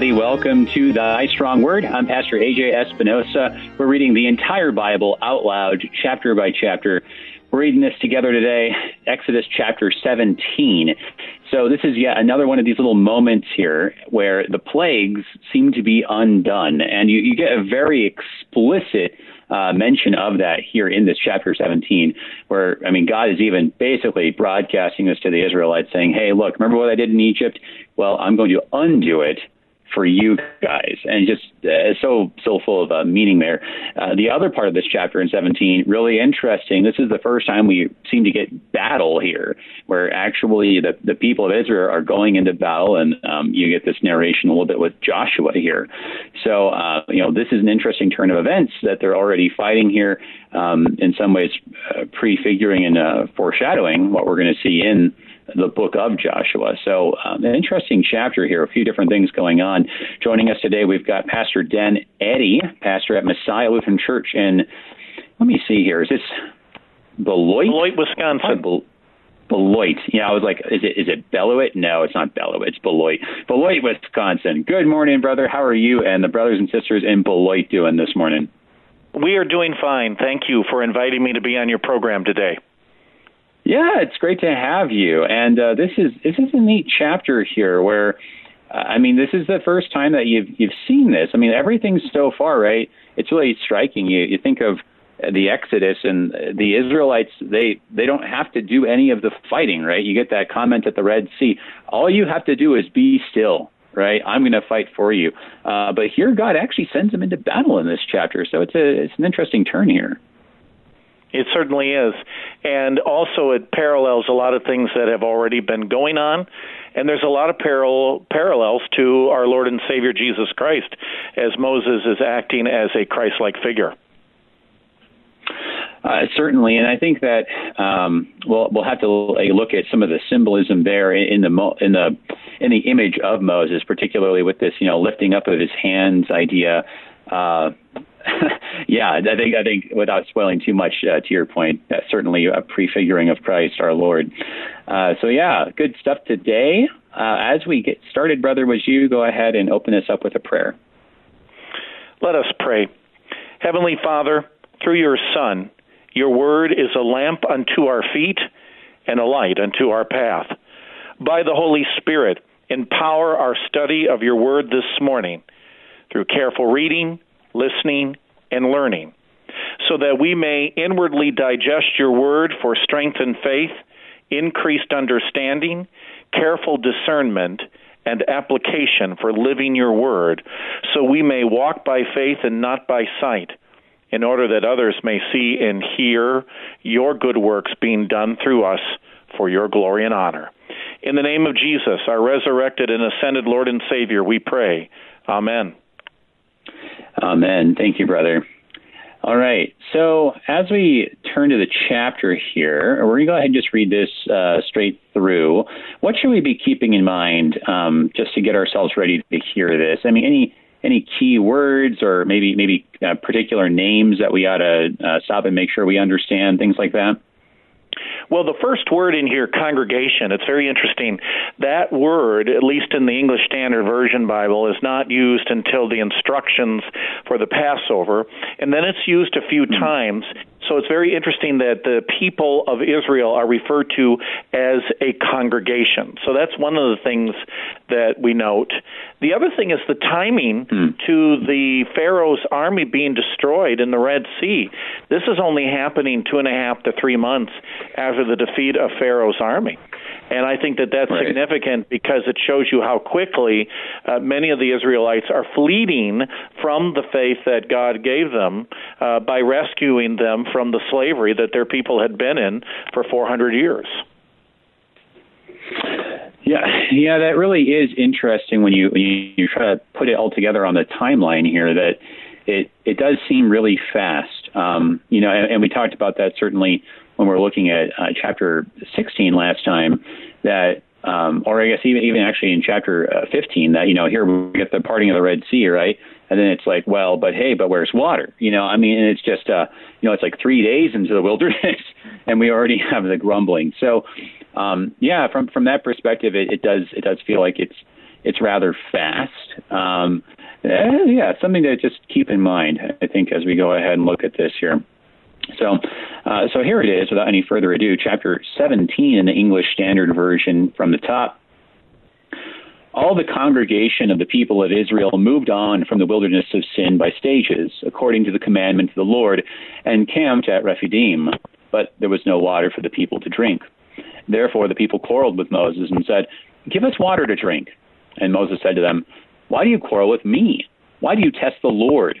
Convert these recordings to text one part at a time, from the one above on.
everybody. Welcome to Thy Strong Word. I'm Pastor AJ Espinosa. We're reading the entire Bible out loud, chapter by chapter. We're reading this together today, Exodus chapter 17. So, this is yet another one of these little moments here where the plagues seem to be undone. And you, you get a very explicit uh, mention of that here in this chapter 17, where, I mean, God is even basically broadcasting this to the Israelites, saying, hey, look, remember what I did in Egypt? Well, I'm going to undo it for you guys, and just uh, so so full of uh, meaning there. Uh, the other part of this chapter in 17 really interesting. This is the first time we seem to get battle here, where actually the the people of Israel are going into battle, and um, you get this narration a little bit with Joshua here. So uh, you know this is an interesting turn of events that they're already fighting here. Um, in some ways, uh, prefiguring and uh, foreshadowing what we're going to see in the book of Joshua. So, um, an interesting chapter here, a few different things going on. Joining us today, we've got Pastor Dan Eddy, pastor at Messiah Lutheran Church in, let me see here, is this Beloit? Beloit, Wisconsin. Bel- Beloit. Yeah, I was like, is it is it Beloit? No, it's not Beloit. It's Beloit. Beloit, Wisconsin. Good morning, brother. How are you and the brothers and sisters in Beloit doing this morning? We are doing fine. Thank you for inviting me to be on your program today. Yeah, it's great to have you. And uh, this is this is a neat chapter here where, uh, I mean, this is the first time that you've you've seen this. I mean, everything so far, right? It's really striking. You you think of the Exodus and the Israelites. They they don't have to do any of the fighting, right? You get that comment at the Red Sea. All you have to do is be still. Right, I'm going to fight for you. Uh, but here, God actually sends them into battle in this chapter, so it's a it's an interesting turn here. It certainly is. And also, it parallels a lot of things that have already been going on. And there's a lot of parallel, parallels to our Lord and Savior Jesus Christ as Moses is acting as a Christ like figure. Uh, certainly, and I think that um, we'll we'll have to look at some of the symbolism there in the in the in the image of Moses, particularly with this you know lifting up of his hands idea. Uh, yeah, I think I think without spoiling too much uh, to your point, uh, certainly a prefiguring of Christ our Lord. Uh, so yeah, good stuff today. Uh, as we get started, brother, would you go ahead and open us up with a prayer? Let us pray. Heavenly Father, through your Son, your word is a lamp unto our feet and a light unto our path. By the Holy Spirit, empower our study of your word this morning through careful reading listening, and learning, so that we may inwardly digest your word for strength and faith, increased understanding, careful discernment, and application for living your word, so we may walk by faith and not by sight, in order that others may see and hear your good works being done through us for your glory and honor. In the name of Jesus, our resurrected and ascended Lord and Savior, we pray. Amen. Amen. Thank you, brother. All right. So as we turn to the chapter here, we're going to go ahead and just read this uh, straight through. What should we be keeping in mind um, just to get ourselves ready to hear this? I mean, any any key words or maybe maybe uh, particular names that we ought to uh, stop and make sure we understand, things like that? Well, the first word in here, congregation, it's very interesting. That word, at least in the English Standard Version Bible, is not used until the instructions for the Passover, and then it's used a few mm-hmm. times. So it's very interesting that the people of Israel are referred to as a congregation. So that's one of the things that we note. The other thing is the timing mm. to the Pharaoh's army being destroyed in the Red Sea. This is only happening two and a half to three months after the defeat of Pharaoh's army. And I think that that's right. significant because it shows you how quickly uh, many of the Israelites are fleeing from the faith that God gave them uh, by rescuing them from the slavery that their people had been in for 400 years. Yeah, yeah, that really is interesting when you when you, you try to put it all together on the timeline here. That it it does seem really fast. Um, you know, and, and we talked about that certainly when we are looking at uh, chapter 16 last time that um, or I guess even even actually in chapter uh, 15 that you know here we get the parting of the Red Sea right and then it's like well but hey but where's water you know I mean it's just uh, you know it's like three days into the wilderness and we already have the grumbling so um, yeah from from that perspective it, it does it does feel like it's it's rather fast. Um, uh, yeah, something to just keep in mind, I think, as we go ahead and look at this here. So, uh, so here it is. Without any further ado, chapter 17 in the English Standard Version from the top. All the congregation of the people of Israel moved on from the wilderness of sin by stages, according to the commandment of the Lord, and camped at Rephidim. But there was no water for the people to drink. Therefore, the people quarreled with Moses and said, Give us water to drink. And Moses said to them, Why do you quarrel with me? Why do you test the Lord?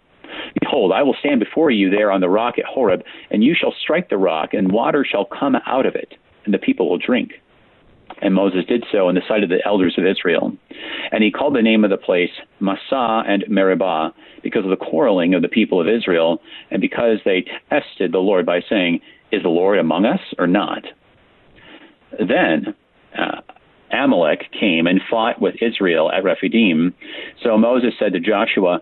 Behold, I will stand before you there on the rock at Horeb, and you shall strike the rock, and water shall come out of it, and the people will drink. And Moses did so in the sight of the elders of Israel. And he called the name of the place Massah and Meribah, because of the quarreling of the people of Israel, and because they tested the Lord by saying, Is the Lord among us or not? Then uh, Amalek came and fought with Israel at Rephidim. So Moses said to Joshua,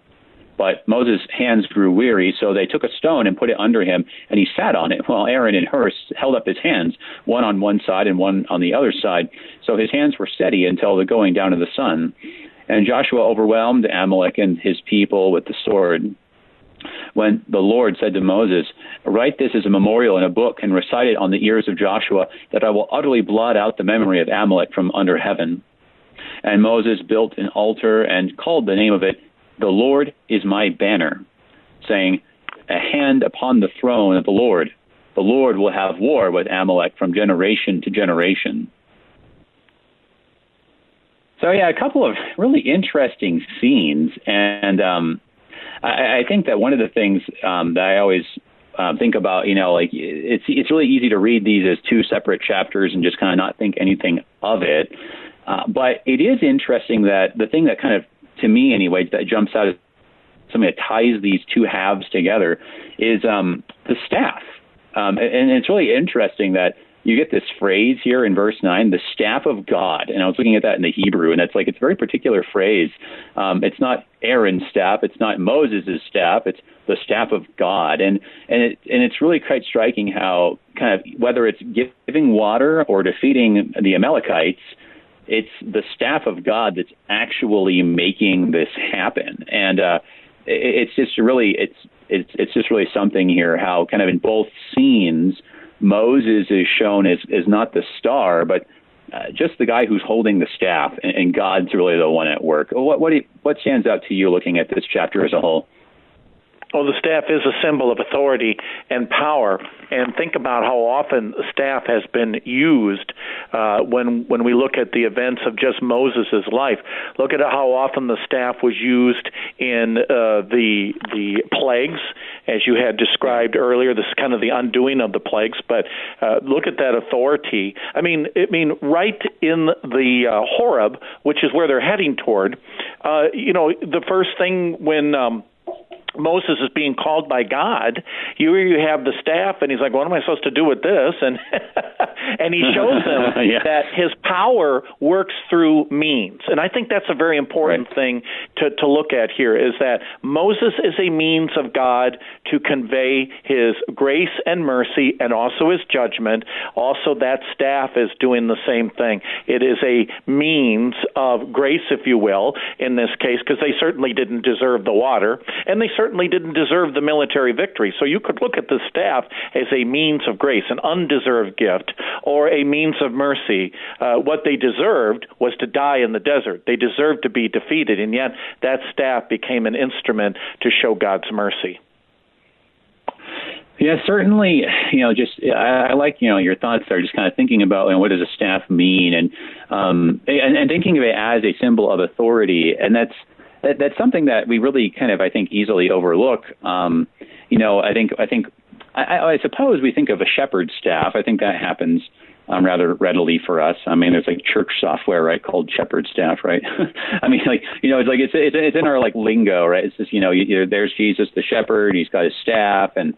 But Moses' hands grew weary, so they took a stone and put it under him, and he sat on it, while Aaron and Hur held up his hands, one on one side and one on the other side. So his hands were steady until the going down of the sun. And Joshua overwhelmed Amalek and his people with the sword. When the Lord said to Moses, Write this as a memorial in a book and recite it on the ears of Joshua, that I will utterly blot out the memory of Amalek from under heaven. And Moses built an altar and called the name of it the Lord is my banner, saying, A hand upon the throne of the Lord. The Lord will have war with Amalek from generation to generation. So, yeah, a couple of really interesting scenes. And um, I, I, think that one of the things um, that I always uh, think about, you know, like it's, it's really easy to read these as two separate chapters and just kind of not think anything of it. Uh, but it is interesting that the thing that kind of to me anyway, that jumps out as something that ties these two halves together is um, the staff. Um, and, and it's really interesting that you get this phrase here in verse 9, the staff of God. And I was looking at that in the Hebrew, and it's like, it's a very particular phrase. Um, it's not Aaron's staff, it's not Moses' staff, it's the staff of God. And, and, it, and it's really quite striking how, kind of, whether it's giving water or defeating the Amalekites, it's the staff of God that's actually making this happen. And uh, it's just really it's it's it's just really something here how kind of in both scenes Moses is shown as as not the star, but uh, just the guy who's holding the staff, and, and God's really the one at work. What what, you, what stands out to you looking at this chapter as a whole? Well, the staff is a symbol of authority and power, and think about how often the staff has been used uh, when when we look at the events of just Moses' life. Look at how often the staff was used in uh, the the plagues, as you had described earlier. This is kind of the undoing of the plagues, but uh, look at that authority. I mean, I mean, right in the uh, Horeb, which is where they're heading toward. Uh, you know, the first thing when um, Moses is being called by God. Here you have the staff, and he's like, "What am I supposed to do with this?" And and he shows them yeah. that his power works through means. And I think that's a very important right. thing to to look at here is that Moses is a means of God to convey His grace and mercy, and also His judgment. Also, that staff is doing the same thing. It is a means of grace, if you will, in this case, because they certainly didn't deserve the water, and they certainly didn't deserve the military victory. So you could look at the staff as a means of grace, an undeserved gift, or a means of mercy. Uh, what they deserved was to die in the desert. They deserved to be defeated, and yet that staff became an instrument to show God's mercy. Yeah, certainly. You know, just I, I like you know your thoughts there. Just kind of thinking about you know, what does a staff mean, and um, and, and thinking of it as a symbol of authority, and that's that, that's something that we really kind of I think easily overlook. Um, you know, I think I think I, I suppose we think of a shepherd's staff. I think that happens um, rather readily for us. I mean, there's like church software, right, called shepherd staff, right? I mean, like you know, it's like it's it's, it's in our like lingo, right? It's just you know, you, there's Jesus the shepherd, he's got his staff, and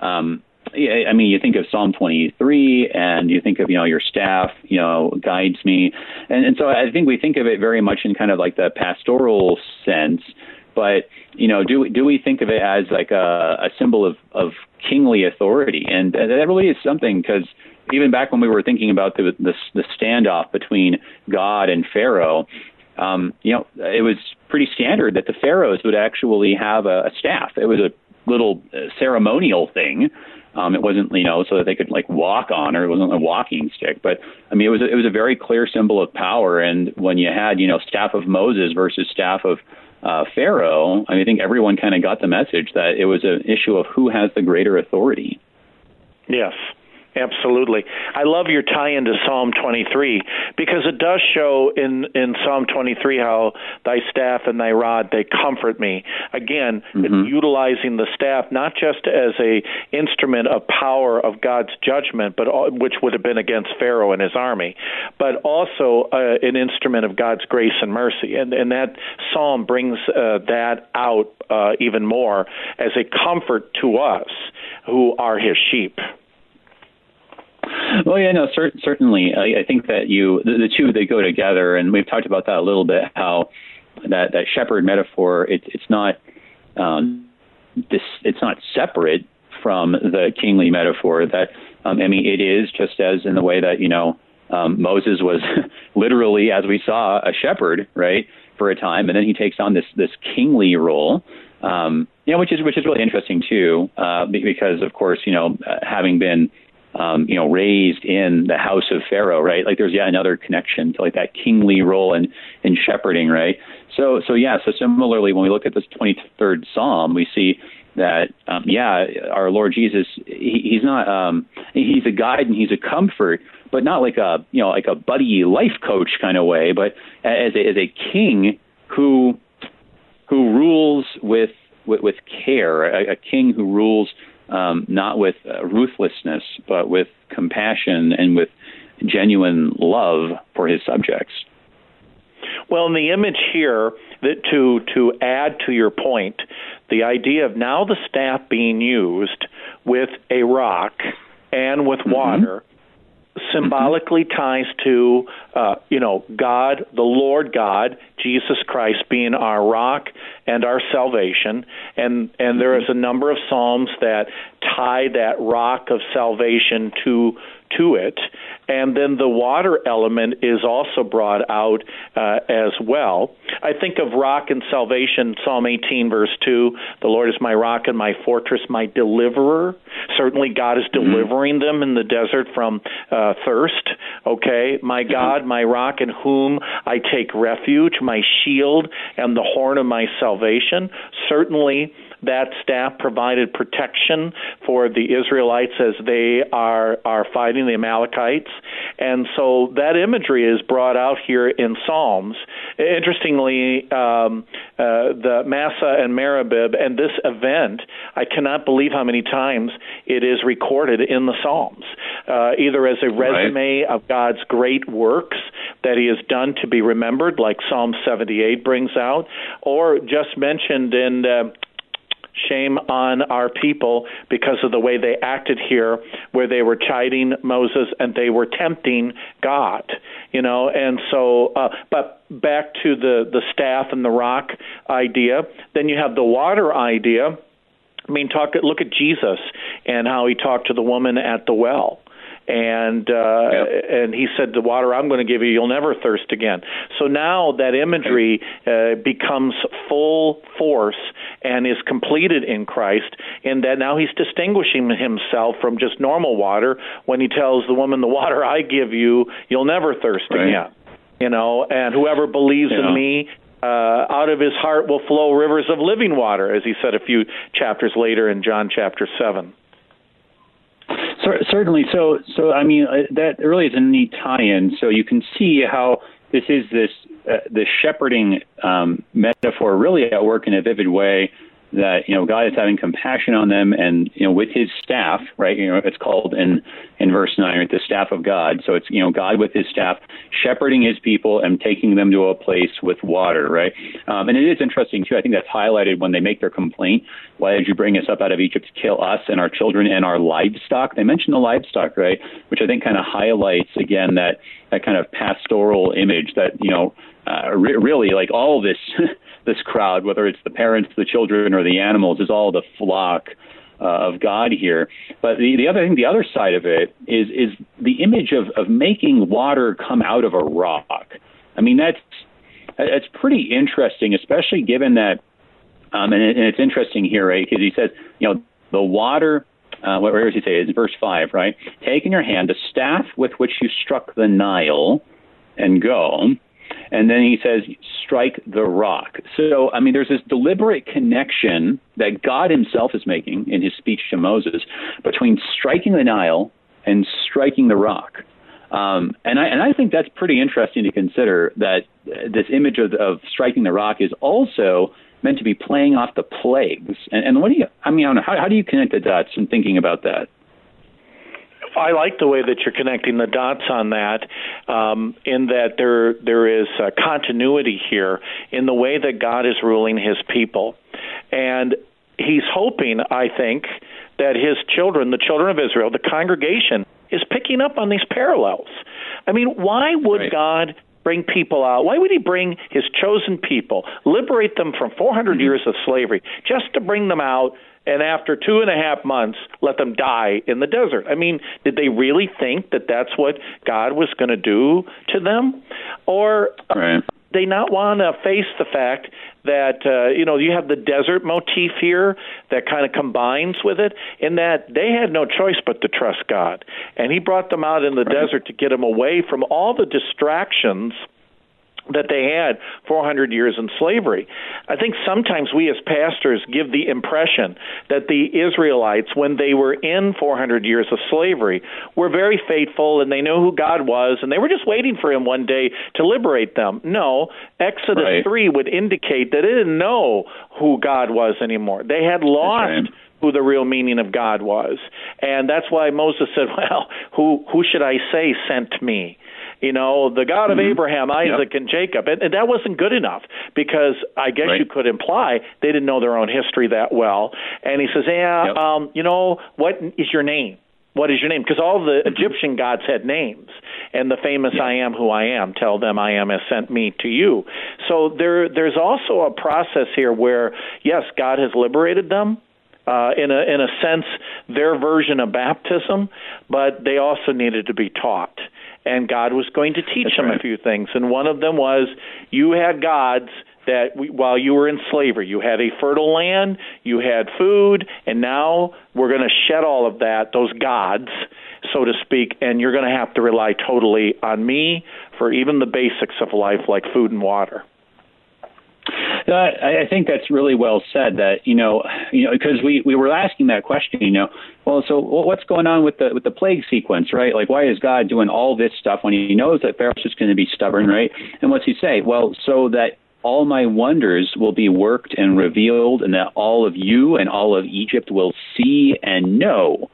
um, yeah, I mean, you think of Psalm 23, and you think of you know your staff, you know, guides me, and and so I think we think of it very much in kind of like the pastoral sense. But you know, do do we think of it as like a, a symbol of, of kingly authority? And that really is something because even back when we were thinking about the, the, the standoff between God and Pharaoh, um, you know, it was pretty standard that the pharaohs would actually have a, a staff. It was a little uh, ceremonial thing. Um, it wasn't, you know, so that they could like walk on, or it wasn't a walking stick. But I mean, it was a, it was a very clear symbol of power. And when you had, you know, staff of Moses versus staff of uh, Pharaoh, I, mean, I think everyone kind of got the message that it was an issue of who has the greater authority. Yes, Absolutely. I love your tie into Psalm 23 because it does show in, in Psalm 23 how thy staff and thy rod, they comfort me. Again, mm-hmm. utilizing the staff not just as a instrument of power of God's judgment, but which would have been against Pharaoh and his army, but also uh, an instrument of God's grace and mercy. And, and that psalm brings uh, that out uh, even more as a comfort to us who are his sheep. Well, yeah, no, cer- certainly. I, I think that you the, the two they go together, and we've talked about that a little bit. How that that shepherd metaphor, it, it's not um, this, it's not separate from the kingly metaphor. That um, I mean, it is just as in the way that you know um, Moses was literally, as we saw, a shepherd, right, for a time, and then he takes on this this kingly role. Um, you know, which is which is really interesting too, uh, because of course, you know, uh, having been um, you know, raised in the house of Pharaoh, right? Like there's yet another connection to like that kingly role in, in shepherding, right? So, so yeah, so similarly, when we look at this 23rd Psalm, we see that, um, yeah, our Lord Jesus, he, he's not, um, he's a guide and he's a comfort, but not like a, you know, like a buddy life coach kind of way, but as a, as a king who, who rules with, with, with care, a, a king who rules um, not with uh, ruthlessness, but with compassion and with genuine love for his subjects. Well, in the image here, that to to add to your point, the idea of now the staff being used with a rock and with mm-hmm. water symbolically ties to uh, you know God, the Lord God, Jesus Christ being our rock and our salvation, and and there is a number of psalms that tie that rock of salvation to to it. And then the water element is also brought out uh, as well. I think of rock and salvation, Psalm 18, verse 2 The Lord is my rock and my fortress, my deliverer. Certainly, God is mm-hmm. delivering them in the desert from uh, thirst. Okay, my mm-hmm. God, my rock, in whom I take refuge, my shield, and the horn of my salvation. Certainly, that staff provided protection for the Israelites as they are are fighting the Amalekites, and so that imagery is brought out here in Psalms. Interestingly, um, uh, the Massah and Meribah and this event, I cannot believe how many times it is recorded in the Psalms, uh, either as a resume right. of God's great works that He has done to be remembered, like Psalm 78 brings out, or just mentioned in uh, Shame on our people because of the way they acted here, where they were chiding Moses and they were tempting God. You know, and so, uh, but back to the the staff and the rock idea. Then you have the water idea. I mean, talk. Look at Jesus and how he talked to the woman at the well and uh, yep. and he said, "The water I'm going to give you, you'll never thirst again." So now that imagery uh, becomes full force and is completed in Christ, in that now he's distinguishing himself from just normal water when he tells the woman, "The water I give you, you'll never thirst right. again." You know, and whoever believes yeah. in me, uh, out of his heart will flow rivers of living water, as he said a few chapters later in John chapter 7. Certainly. So, so I mean, uh, that really is a neat tie-in. So you can see how this is this uh, the shepherding um, metaphor really at work in a vivid way that you know God is having compassion on them, and you know with His staff, right? You know it's called in in verse nine, right, the staff of God. So it's you know God with His staff shepherding His people and taking them to a place with water, right? Um, and it is interesting too. I think that's highlighted when they make their complaint. Why did you bring us up out of Egypt to kill us and our children and our livestock? They mention the livestock, right? Which I think kind of highlights again that that kind of pastoral image that you know uh, re- really like all this this crowd, whether it's the parents, the children, or the animals, is all the flock uh, of God here. But the, the other thing, the other side of it is is the image of, of making water come out of a rock. I mean, that's that's pretty interesting, especially given that. Um, and, it, and it's interesting here, right? Because he says, you know, the water. Uh, where does he say? It's verse five, right? Take in your hand the staff with which you struck the Nile, and go. And then he says, strike the rock. So, I mean, there's this deliberate connection that God himself is making in his speech to Moses between striking the Nile and striking the rock. Um, and I and I think that's pretty interesting to consider that this image of, of striking the rock is also meant to be playing off the plagues. And, and what do you? I mean, I how, how do you connect the dots in thinking about that? I like the way that you're connecting the dots on that, um, in that there there is continuity here in the way that God is ruling His people, and He's hoping, I think, that His children, the children of Israel, the congregation, is picking up on these parallels. I mean, why would right. God bring people out? Why would he bring his chosen people, liberate them from 400 mm-hmm. years of slavery, just to bring them out and after two and a half months, let them die in the desert. I mean, did they really think that that's what God was going to do to them? Or right. they not want to face the fact that uh, you know you have the desert motif here that kind of combines with it in that they had no choice but to trust God and he brought them out in the right. desert to get them away from all the distractions that they had 400 years in slavery. I think sometimes we as pastors give the impression that the Israelites, when they were in 400 years of slavery, were very faithful and they knew who God was and they were just waiting for Him one day to liberate them. No, Exodus right. 3 would indicate that they didn't know who God was anymore. They had lost who the real meaning of God was. And that's why Moses said, Well, who who should I say sent me? You know, the God of mm-hmm. Abraham, Isaac, yep. and Jacob. And, and, that wasn't good enough because I guess right. you could imply they didn't know their own history that well. And he says, Yeah, yep. um, you know, what is your name? What is your name? Because all the mm-hmm. Egyptian gods had names, and the famous "I am who I am." Tell them I am has sent me to you. So there, there's also a process here where, yes, God has liberated them, uh, in a in a sense their version of baptism, but they also needed to be taught and God was going to teach That's them right. a few things. And one of them was you had gods that we, while you were in slavery, you had a fertile land, you had food, and now we're going to shed all of that, those gods, so to speak, and you're going to have to rely totally on me for even the basics of life like food and water. Uh, I think that's really well said. That you know, you know, because we we were asking that question. You know, well, so what's going on with the with the plague sequence, right? Like, why is God doing all this stuff when He knows that Pharaoh's just going to be stubborn, right? And what's He say? Well, so that all my wonders will be worked and revealed, and that all of you and all of Egypt will see and know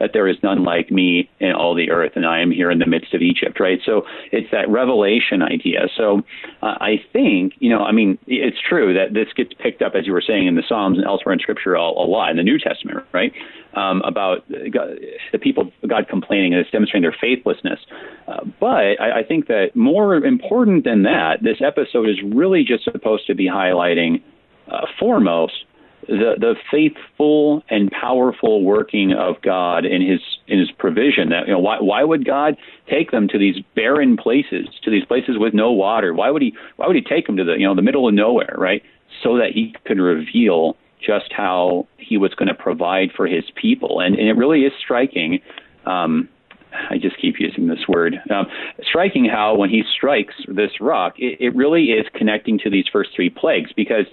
that there is none like me in all the earth, and I am here in the midst of Egypt, right? So it's that revelation idea. So uh, I think, you know, I mean, it's true that this gets picked up, as you were saying, in the Psalms and elsewhere in Scripture a, a lot, in the New Testament, right? Um, about God, the people, God complaining, and it's demonstrating their faithlessness. Uh, but I, I think that more important than that, this episode is really just supposed to be highlighting uh, foremost the the faithful and powerful working of God in his in his provision. That you know why why would God take them to these barren places to these places with no water? Why would he why would he take them to the you know the middle of nowhere right? So that he could reveal just how he was going to provide for his people. And, and it really is striking um, I just keep using this word. Um, striking how when he strikes this rock, it, it really is connecting to these first three plagues. Because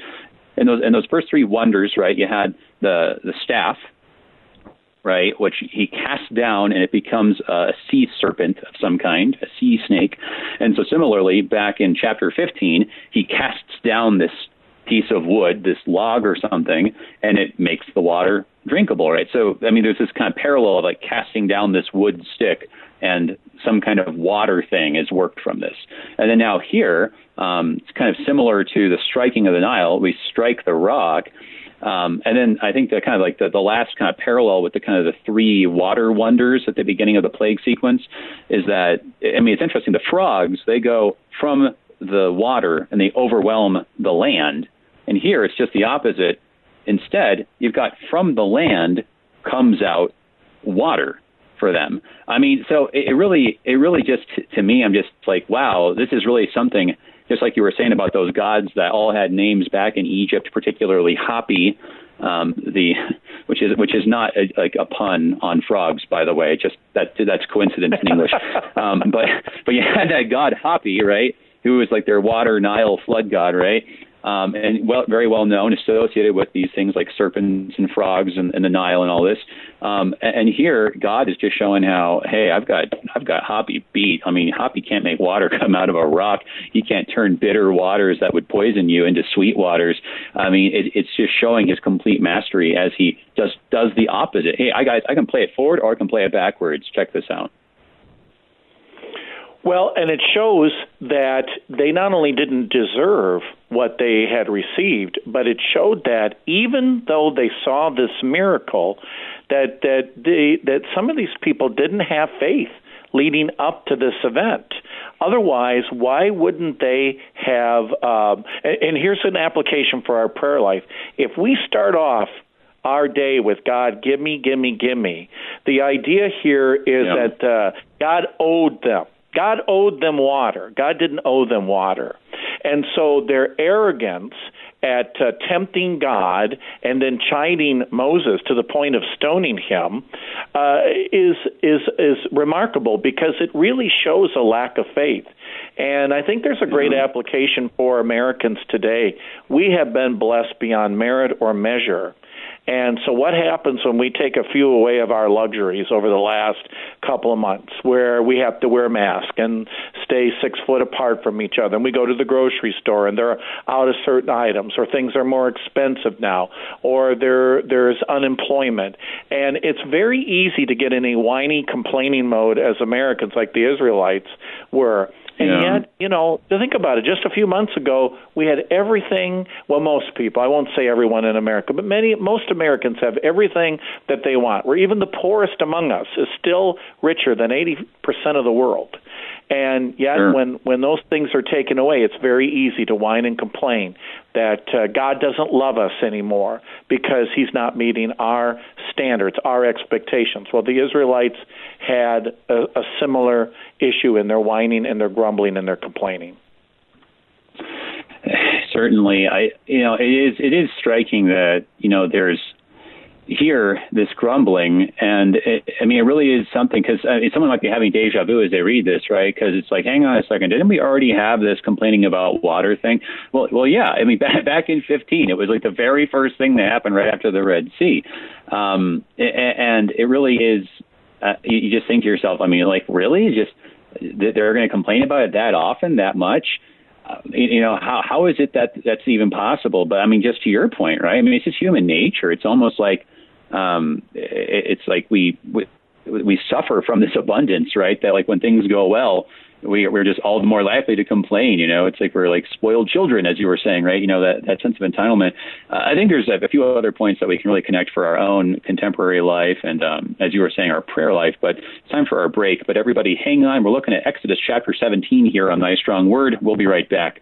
in those in those first three wonders, right? You had the the staff, right, which he casts down and it becomes a sea serpent of some kind, a sea snake. And so, similarly, back in chapter 15, he casts down this piece of wood, this log or something, and it makes the water drinkable, right? So, I mean, there's this kind of parallel of like casting down this wood stick and some kind of water thing is worked from this. And then now here, um, it's kind of similar to the striking of the Nile. We strike the rock, um, and then I think the kind of like the, the last kind of parallel with the kind of the three water wonders at the beginning of the plague sequence is that I mean it's interesting. The frogs they go from the water and they overwhelm the land, and here it's just the opposite. Instead, you've got from the land comes out water for them. I mean, so it, it really, it really just to me, I'm just like, wow, this is really something just like you were saying about those gods that all had names back in Egypt, particularly Hapi, um, the which is which is not a, like a pun on frogs, by the way. Just that that's coincidence in English. um, but but you had that god Hapi, right? Who was like their water Nile flood god, right? Um, and well, very well known, associated with these things like serpents and frogs and, and the Nile and all this. Um, and, and here, God is just showing how, hey, I've got I've got Hapi beat. I mean, Hapi can't make water come out of a rock. He can't turn bitter waters that would poison you into sweet waters. I mean, it, it's just showing his complete mastery as he just does the opposite. Hey, I guys, I can play it forward or I can play it backwards. Check this out. Well, and it shows that they not only didn't deserve what they had received, but it showed that even though they saw this miracle, that that they, that some of these people didn't have faith leading up to this event. Otherwise, why wouldn't they have? Um, and, and here's an application for our prayer life: if we start off our day with God, give me, give me, give me. The idea here is yeah. that uh, God owed them. God owed them water. God didn't owe them water. And so their arrogance at uh, tempting God and then chiding Moses to the point of stoning him uh, is is is remarkable because it really shows a lack of faith. And I think there's a great mm-hmm. application for Americans today. We have been blessed beyond merit or measure and so, what happens when we take a few away of our luxuries over the last couple of months, where we have to wear masks and stay six foot apart from each other, and we go to the grocery store and they're out of certain items, or things are more expensive now, or there there's unemployment, and it's very easy to get in a whiny, complaining mode as Americans, like the Israelites were and yeah. yet, you know, to think about it, just a few months ago, we had everything. Well, most people, I won't say everyone in America, but many, most Americans have everything that they want. Where even the poorest among us is still richer than 80% of the world. And yet, sure. when when those things are taken away, it's very easy to whine and complain that uh, God doesn't love us anymore because He's not meeting our standards, our expectations. Well, the Israelites had a, a similar issue in their whining and their grumbling and their complaining. Certainly, I you know it is it is striking that you know there's hear this grumbling, and it, I mean, it really is something because I mean, someone might be having deja vu as they read this, right? Because it's like, hang on a second, didn't we already have this complaining about water thing? Well, well, yeah. I mean, back back in 15, it was like the very first thing that happened right after the Red Sea, um, and it really is. Uh, you, you just think to yourself, I mean, like, really, just they're going to complain about it that often, that much? Uh, you know how how is it that that's even possible but i mean just to your point right i mean it's just human nature it's almost like um, it, it's like we, we we suffer from this abundance, right? That like when things go well, we we're just all the more likely to complain. You know, it's like we're like spoiled children, as you were saying, right? You know that that sense of entitlement. Uh, I think there's a, a, few other points that we can really connect for our own contemporary life, and um, as you were saying, our prayer life. But it's time for our break. But everybody, hang on. We're looking at Exodus chapter 17 here on Thy Strong Word. We'll be right back.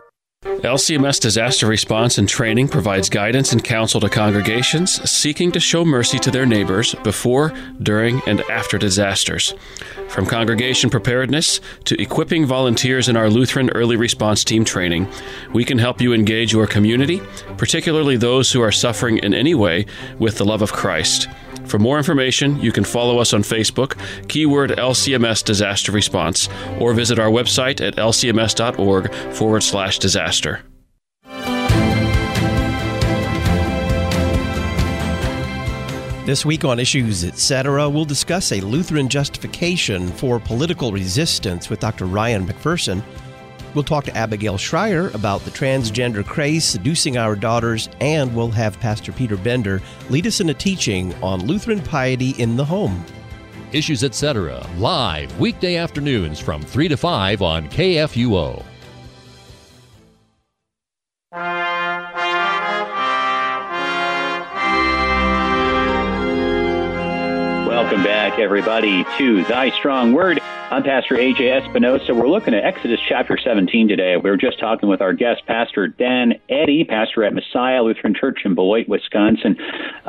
LCMS Disaster Response and Training provides guidance and counsel to congregations seeking to show mercy to their neighbors before, during, and after disasters. From congregation preparedness to equipping volunteers in our Lutheran Early Response Team training, we can help you engage your community, particularly those who are suffering in any way, with the love of Christ. For more information, you can follow us on Facebook, keyword LCMS Disaster Response, or visit our website at lcms.org forward slash disaster. This week on Issues Etc., we'll discuss a Lutheran justification for political resistance with Dr. Ryan MacPherson. We'll talk to Abigail Shrier about the transgender craze seducing our daughters, and we'll have Pastor Peter Bender lead us in a teaching on Lutheran piety in the home. Issues Etc. live weekday afternoons from 3 to 5 on KFUO. Welcome back, everybody, to Thy Strong Word. I'm Pastor AJ Espinosa. We're looking at Exodus chapter 17 today. We were just talking with our guest, Pastor Dan Eddy, pastor at Messiah Lutheran Church in Beloit, Wisconsin,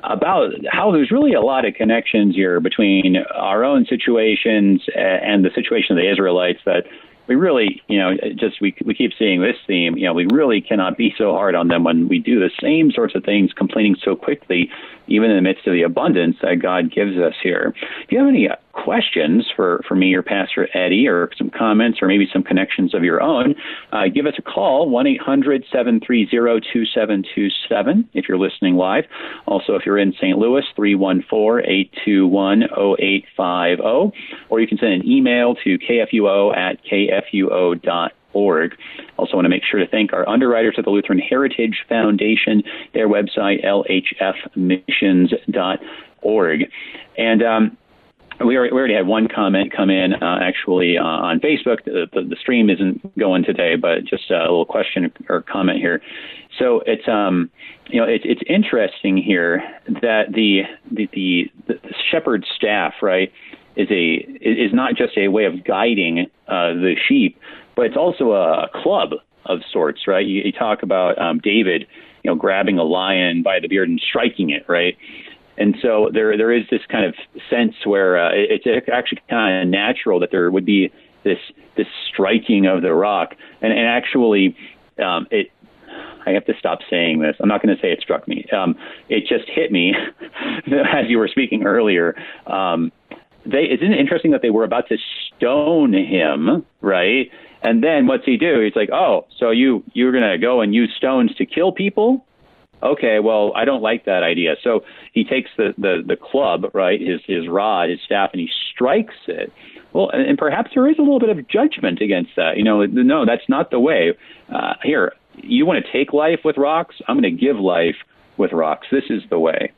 about how there's really a lot of connections here between our own situations and the situation of the Israelites that we really, you know, just we we keep seeing this theme. You know, we really cannot be so hard on them when we do the same sorts of things, complaining so quickly, even in the midst of the abundance that God gives us here. If you have any questions for, for me or Pastor Eddy, or some comments, or maybe some connections of your own, uh, give us a call one eight hundred seven three zero two seven two seven if you're listening live. Also, if you're in St. Louis, three one four eight two one zero eight five zero, or you can send an email to kfuo at kfuo.org org. Also, want to make sure to thank our underwriters at the Lutheran Heritage Foundation, their website, lhfmissions.org. And um, we already, we already had one comment come in uh, actually uh, on Facebook. The, the, the, stream isn't going today, but just a little question or comment here. So it's um, you know it, it's interesting here that the the, the, the shepherd staff right is a is not just a way of guiding uh, the sheep, but it's also a club of sorts, right? You, you talk about um, David, you know, grabbing a lion by the beard and striking it, right? And so there there is this kind of sense where uh, it's actually kind of natural that there would be this this striking of the rock, and, and actually um, it. I have to stop saying this. I'm not going to say it struck me. Um, it just hit me as you were speaking earlier. Um, they isn't it interesting that they were about to stone him, right? And then what's he do? He's like, "Oh, so you you're to go and use stones to kill people?" Okay, well, I don't like that idea. So he takes the the the club, right, his his rod, his staff, and he strikes it. Well, and perhaps there is a little bit of judgment against that. You know, no, that's not the way. Uh, here, you want to take life with rocks? I'm going to give life with rocks. This is the way.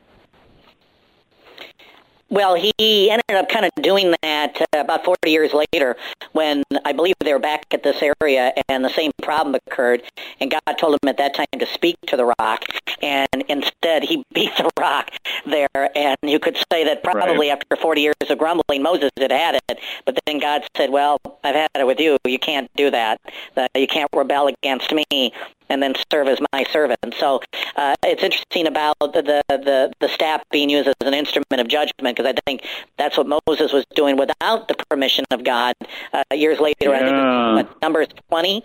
Well, he ended up kind of doing that uh, about 40 years later when I believe they were back at this area and the same problem occurred. And God told him at that time to speak to the rock. And instead, he beat the rock there. And you could say that probably right. after 40 years of grumbling, Moses had had it. But then God said, Well, I've had it with you. You can't do that. Uh, you can't rebel against me and then serve as my servant. So uh, it's interesting about the, the, the, staff being used as an instrument of judgment because I think that's what Moses was doing without the permission of God. Uh, years later, yeah. I think Numbers 20.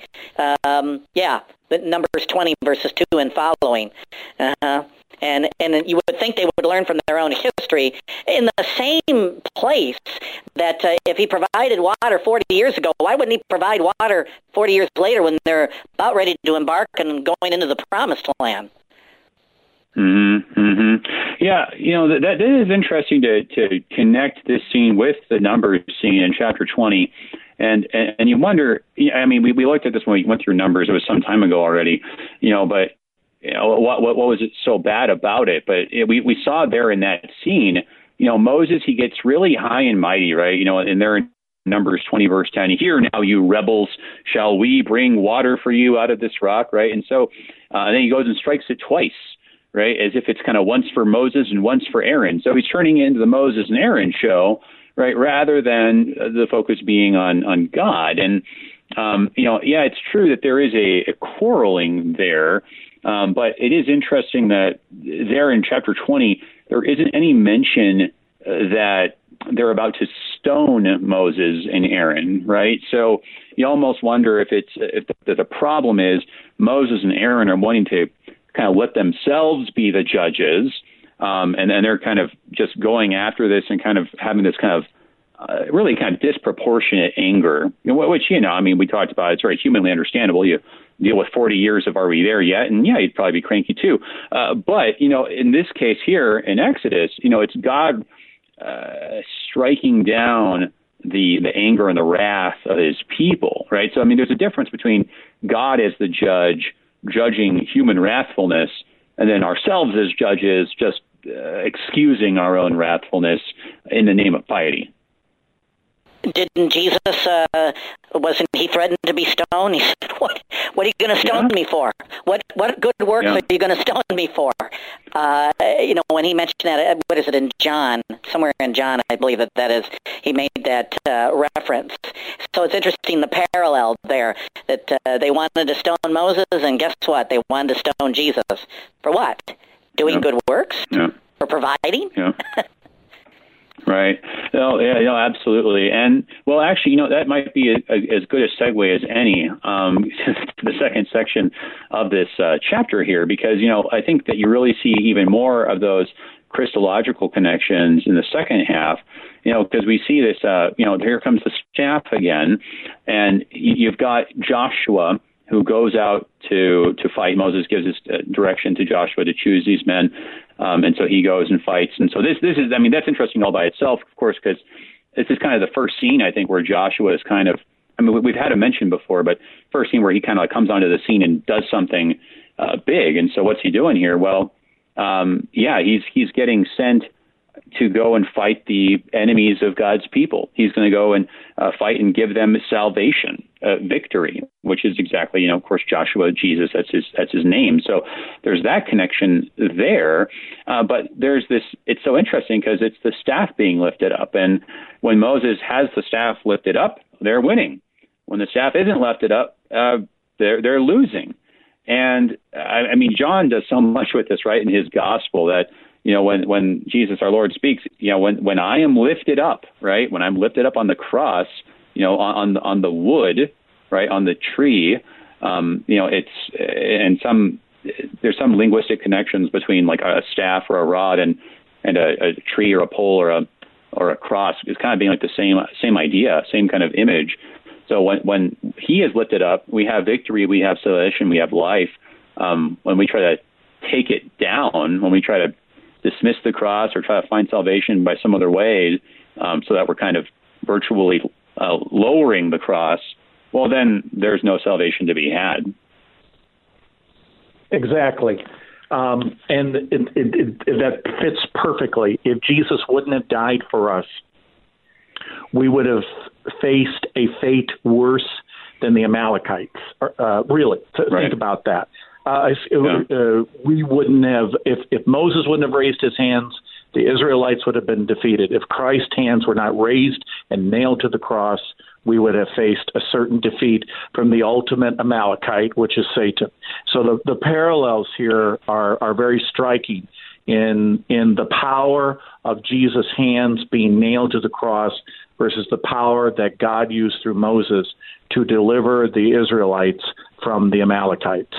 Um, yeah, Numbers 20 verses 2 and following. Uh-huh. And and you would think they would learn from their own history. In the same place that uh, if he provided water 40 years ago why wouldn't he provide water 40 years later when they're about ready to embark and going into the promised land Mm-hmm, mm-hmm. Yeah, you know that that is interesting to to connect this scene with the numbers scene in chapter twenty, and and, and you wonder. I mean, we, we looked at this when we went through numbers. It was some time ago already, you know, but you know, what, what, what was it so bad about it? But it, we, we saw there in that scene, you know, Moses, he gets really high and mighty, right? You know, and there in Numbers 20, verse 10, here now, you rebels, shall we bring water for you out of this rock, right? And so uh, then he goes and strikes it twice, right? As if it's kind of once for Moses and once for Aaron. So he's turning it into the Moses and Aaron show, right? Rather than the focus being on, on God. And, um, you know, yeah, it's true that there is a, a quarreling there. Um, but it is interesting that there in chapter 20, there isn't any mention uh, that they're about to stone Moses and Aaron, right? So you almost wonder if it's if the, the problem is Moses and Aaron are wanting to kind of let themselves be the judges, um, and then they're kind of just going after this and kind of having this kind of uh, really kind of disproportionate anger, which you know, I mean, we talked about. It's very humanly understandable. You deal with 40 years of Are We There Yet? And yeah, you'd probably be cranky too. Uh, but, you know, in this case here in Exodus, you know, it's God uh, striking down the, the anger and the wrath of his people, right? So, I mean, there's a difference between God as the judge judging human wrathfulness and then ourselves as judges just uh, excusing our own wrathfulness in the name of piety didn't Jesus uh, wasn't he threatened to be stoned? He said, "What? What are you going to stone yeah. me for? What? What good works yeah. are you going to stone me for?" Uh, you know, when he mentioned that, uh, what is it in John? Somewhere in John, I believe that that is. He made that uh, reference. So it's interesting the parallel there that uh, they wanted to stone Moses, and guess what? They wanted to stone Jesus for what? Doing yeah. good works? Yeah. For providing? Right. No, yeah, no, absolutely. And well, actually, you know, that might be a, a, as good a segue as any um, to the second section of this uh, chapter here, because you know, I think that you really see even more of those Christological connections in the second half. You know, because we see this. Uh, you know, here comes the staff again, and you've got Joshua who goes out to to fight. Moses gives his uh, direction to Joshua to choose these men, um, and so he goes and fights. And so this this is I mean that's interesting all by itself, of course, because this is kind of the first scene I think where Joshua is kind of I mean we've had a mention before, but first scene where he kind of like comes onto the scene and does something uh, big. And so what's he doing here? Well, um, yeah, he's he's getting sent to go and fight the enemies of God's people. He's going to go and uh, fight and give them salvation, uh, victory, which is exactly, you know, of course, Joshua, Jesus. That's his that's his name. So there's that connection there. Uh, but there's this. It's so interesting because it's the staff being lifted up, and when Moses has the staff lifted up, they're winning. When the staff isn't lifted up, uh, they're they're losing. And I, I mean, John does so much with this, right, in his gospel that you know, when when Jesus our Lord speaks, you know, when when I am lifted up, right, when I'm lifted up on the cross, you know, on on the wood, right, on the tree, um, you know, it's and some there's some linguistic connections between like a staff or a rod and and a, a tree or a pole or a or a cross is kind of being like the same same idea, same kind of image. So when when he is lifted up, we have victory, we have salvation, we have life. Um, when we try to take it down, when we try to dismiss the cross or try to find salvation by some other way, um, so that we're kind of virtually uh, lowering the cross, well, then there's no salvation to be had. Exactly. Um, and it, it, it, that fits perfectly. If Jesus wouldn't have died for us, we would have faced a fate worse than the Amalekites. Uh, really, right. think about that. Uh, yeah. uh, we wouldn't have if if Moses wouldn't have raised his hands, the Israelites would have been defeated. If Christ's hands were not raised and nailed to the cross, we would have faced a certain defeat from the ultimate Amalekite, which is Satan. So the the parallels here are are very striking in in the power of Jesus' hands being nailed to the cross versus the power that God used through Moses to deliver the Israelites from the Amalekites.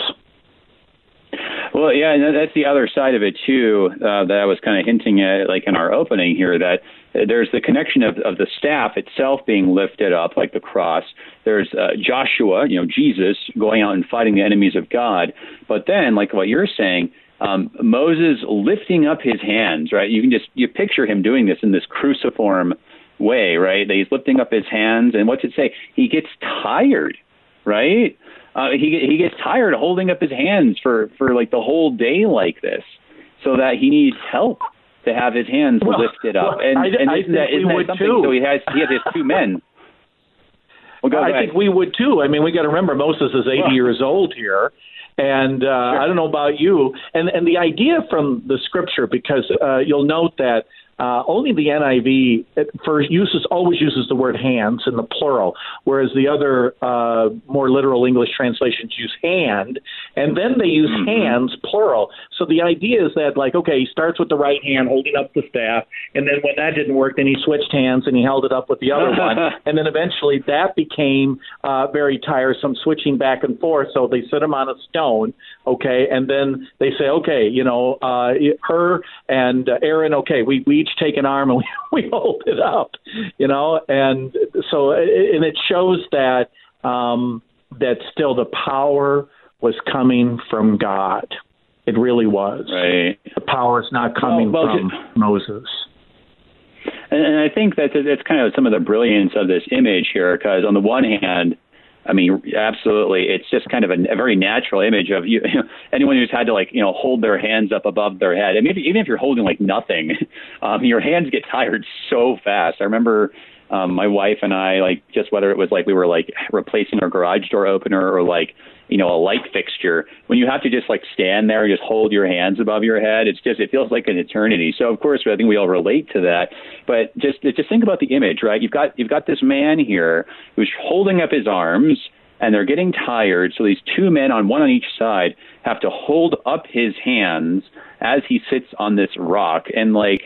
Well, yeah, and that's the other side of it too uh, that I was kind of hinting at, like in our opening here, that there's the connection of, of the staff itself being lifted up, like the cross. There's uh, Joshua, you know, Jesus going out and fighting the enemies of God. But then, like what you're saying, um, Moses lifting up his hands, right? You can just you picture him doing this in this cruciform way, right? That he's lifting up his hands, and what's it say? He gets tired, right? Uh, he he gets tired holding up his hands for for like the whole day like this, so that he needs help to have his hands well, lifted up. Well, and I, and isn't that, isn't that something? Too. So he has he has his two men. Well, I think we would too. I mean, we got to remember Moses is 80 well, years old here, and uh, sure. I don't know about you. And and the idea from the scripture, because uh, you'll note that uh, only the NIV first uses always uses the word hands in the plural, whereas the other uh, more literal English translations use hand, and then they use mm-hmm. hands plural. So the idea is that like okay, he starts with the right hand holding up the staff, and then when that didn't work, then he switched hands and he held it up with the other one, and then eventually that became uh, very tiresome, switching back and forth. So they set him on a stone, okay, and then they say okay, you know, uh, Hur and uh, Aaron, okay, we we each take an arm and we, we hold it up, you know, and so and it shows that um, that still the power was coming from God. It really was. Right. The power is not coming well, well, from just, Moses. And, and I think that that's kind of some of the brilliance of this image here, because on the one hand, I mean, absolutely. It's just kind of a, a very natural image of you, anyone who's had to like, you know, hold their hands up above their head. I mean, if, even if you're holding like nothing, um, your hands get tired so fast. I remember um, my wife and I, like, just whether it was like we were like replacing our garage door opener or like, you know, a light fixture, when you have to just like stand there and just hold your hands above your head, it's just, it feels like an eternity. So of course, I think we all relate to that. But just, just think about the image, right? You've got, you've got this man here who's holding up his arms and they're getting tired. So these two men on one on each side have to hold up his hands as he sits on this rock. And like,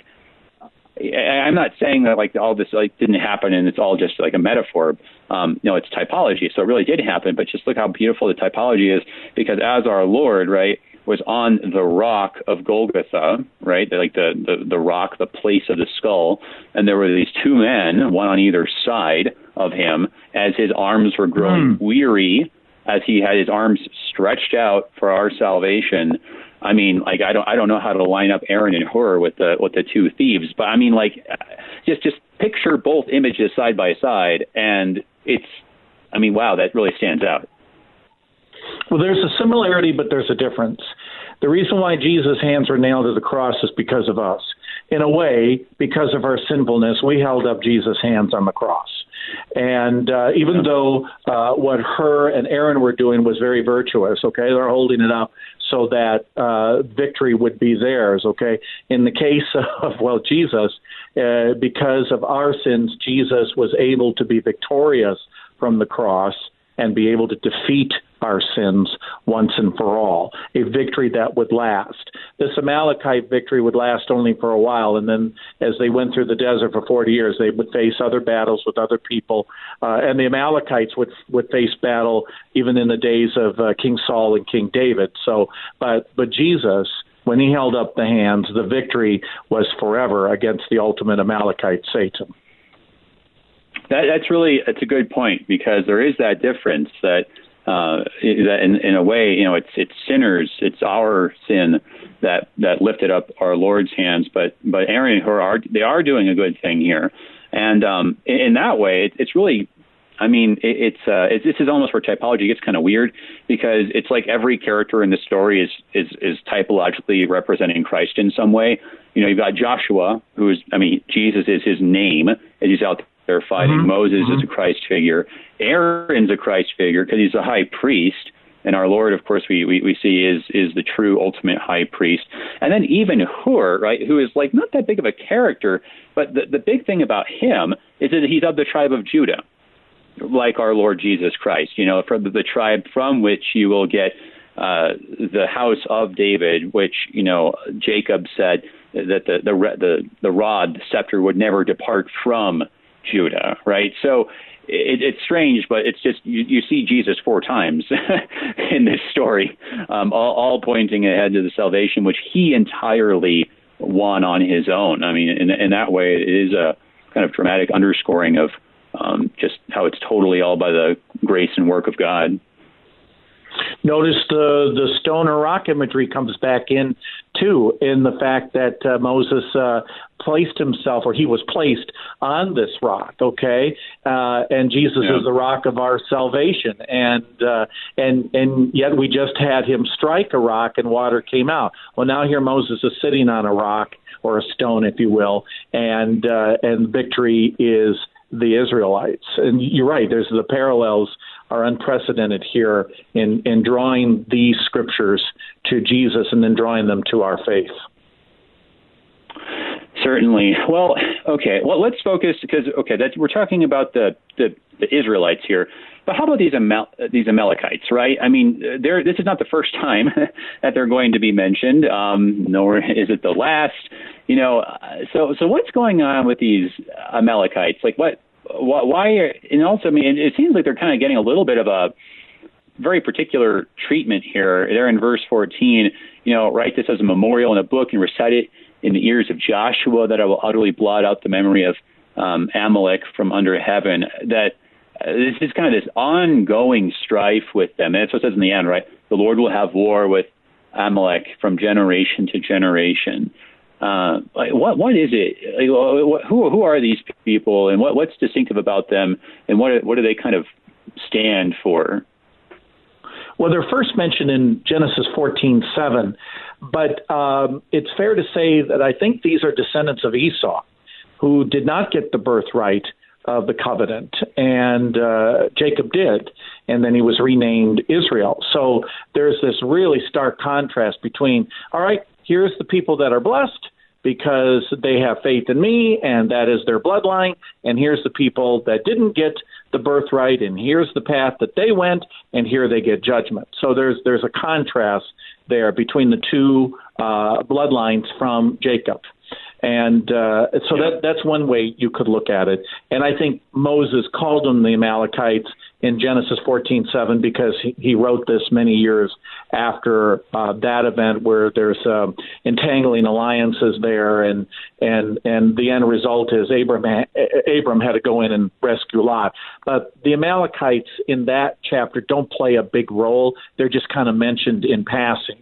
I'm not saying that like all this like didn't happen and it's all just like a metaphor. Um, no, it's typology, so it really did happen. But just look how beautiful the typology is, because as our Lord, right, was on the rock of Golgotha, right, like the the, the rock, the place of the skull, and there were these two men, one on either side of him, as his arms were growing mm. weary, as he had his arms stretched out for our salvation I mean, like I don't I don't know how to line up Aaron and Hur with the with the two thieves, but I mean, like just just picture both images side by side, and it's I mean, wow, that really stands out. Well, there's a similarity, but there's a difference. The reason why Jesus' hands were nailed to the cross is because of us. In a way, because of our sinfulness, we held up Jesus' hands on the cross. And uh, even though uh, what Hur and Aaron were doing was very virtuous, okay, they're holding it up so that uh, victory would be theirs, okay. In the case of well Jesus, uh, because of our sins, Jesus was able to be victorious from the cross and be able to defeat our sins once and for all. A victory that would last. This Amalekite victory would last only for a while, and then as they went through the desert for 40 years, they would face other battles with other people, uh, and the Amalekites would would face battle even in the days of uh, King Saul and King David. So, but but Jesus when he held up the hands, the victory was forever against the ultimate Amalekite, Satan. That, that's really that's a good point because there is that difference that uh, that in, in a way, you know, it's it's sinners, it's our sin that that lifted up our Lord's hands. But but Aaron Hur are they are doing a good thing here, and um, in, in that way, it, it's really. I mean, it, it's uh, it, this is almost where typology gets kind of weird because it's like every character in the story is is is typologically representing Christ in some way. You know, you've got Joshua, who's I mean, Jesus is his name, and he's out they're fighting. Mm-hmm. Moses mm-hmm. is a Christ figure. Aaron's a Christ figure because he's a high priest. And our Lord, of course, we, we, we see is is the true ultimate high priest. And then even Hur, right, who is like not that big of a character, but the, the big thing about him is that he's of the tribe of Judah, like our Lord Jesus Christ, you know, from the, the tribe from which you will get uh, the house of David, which, you know, Jacob said that the, the, the, the rod, the scepter would never depart from Judah, right? So it, it's strange, but it's just you, you see Jesus four times in this story, um, all, all pointing ahead to the salvation which he entirely won on his own. I mean, in, in that way, it is a kind of dramatic underscoring of um, just how it's totally all by the grace and work of God. Notice the the stone or rock imagery comes back in too, in the fact that uh, Moses uh, placed himself, or he was placed on this rock. Okay, uh, and Jesus yeah. is the rock of our salvation, and uh, and and yet we just had him strike a rock and water came out. Well, now here Moses is sitting on a rock or a stone, if you will, and uh, and victory is the Israelites. And you're right. There's the parallels are unprecedented here in, in drawing these scriptures to Jesus and then drawing them to our faith. Certainly. Well, okay. Well, let's focus because okay, we're talking about the, the, the Israelites here, but how about these Amal- these Amalekites? Right? I mean, this is not the first time that they're going to be mentioned, um, nor is it the last. You know, so so what's going on with these Amalekites? Like, what why, and also, I mean, it seems like they're kind of getting a little bit of a very particular treatment here. They're in verse 14, you know, write this as a memorial in a book and recite it in the ears of Joshua that I will utterly blot out the memory of um, Amalek from under heaven. That uh, this is kind of this ongoing strife with them. And that's what it says in the end, right? The Lord will have war with Amalek from generation to generation. Uh, what what is it? Who who are these people, and what what's distinctive about them, and what what do they kind of stand for? Well, they're first mentioned in Genesis fourteen seven, but um, it's fair to say that I think these are descendants of Esau, who did not get the birthright of the covenant, and uh, Jacob did, and then he was renamed Israel. So there's this really stark contrast between, all right, here's the people that are blessed, because they have faith in me and that is their bloodline. And here's the people that didn't get the birthright and here's the path that they went and here they get judgment. So there's there's a contrast there between the two uh, bloodlines from Jacob. And uh, so that that's one way you could look at it. And I think Moses called them the Amalekites in Genesis 14:7 because he, he wrote this many years after uh, that event where there's um, entangling alliances there, and and and the end result is Abraham Abram had to go in and rescue Lot. But the Amalekites in that chapter don't play a big role; they're just kind of mentioned in passing.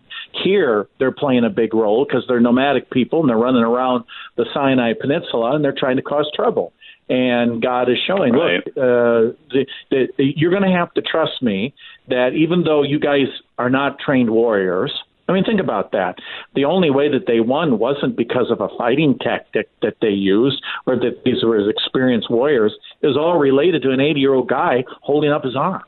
Here, they're playing a big role because they're nomadic people and they're running around the Sinai Peninsula and they're trying to cause trouble. And God is showing, right. look, uh, the, the, you're going to have to trust me that even though you guys are not trained warriors, I mean, think about that. The only way that they won wasn't because of a fighting tactic that they used or that these were as experienced warriors. It was all related to an 80 year old guy holding up his arms.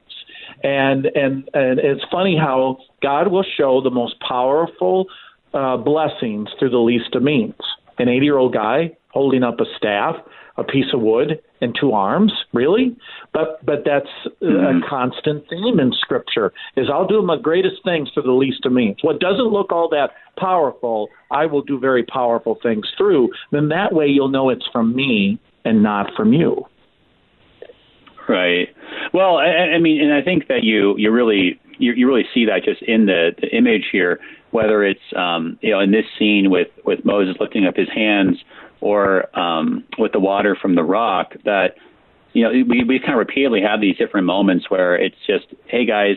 And, and, and it's funny how God will show the most powerful uh, blessings through the least of means. An 80 year old guy holding up a staff, a piece of wood, and two arms. Really? But but that's mm-hmm. a constant theme in Scripture. Is I'll do my greatest things for the least of means. What doesn't look all that powerful, I will do very powerful things through. Then that way you'll know it's from me and not from you. Right. Well, I, I mean, and I think that you you really you, you really see that just in the, the image here, whether it's um, you know in this scene with with Moses lifting up his hands or um, with the water from the rock that you know we we kind of repeatedly have these different moments where it's just hey guys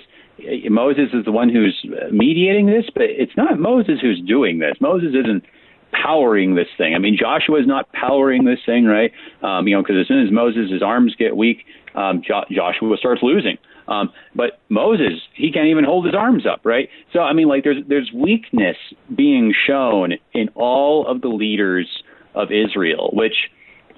Moses is the one who's mediating this, but it's not Moses who's doing this. Moses isn't powering this thing. I mean, Joshua is not powering this thing, right? Um, you know, because as soon as Moses' arms get weak, um, jo- Joshua starts losing. Um, but Moses, he can't even hold his arms up, right? So I mean, like there's there's weakness being shown in all of the leaders of Israel, which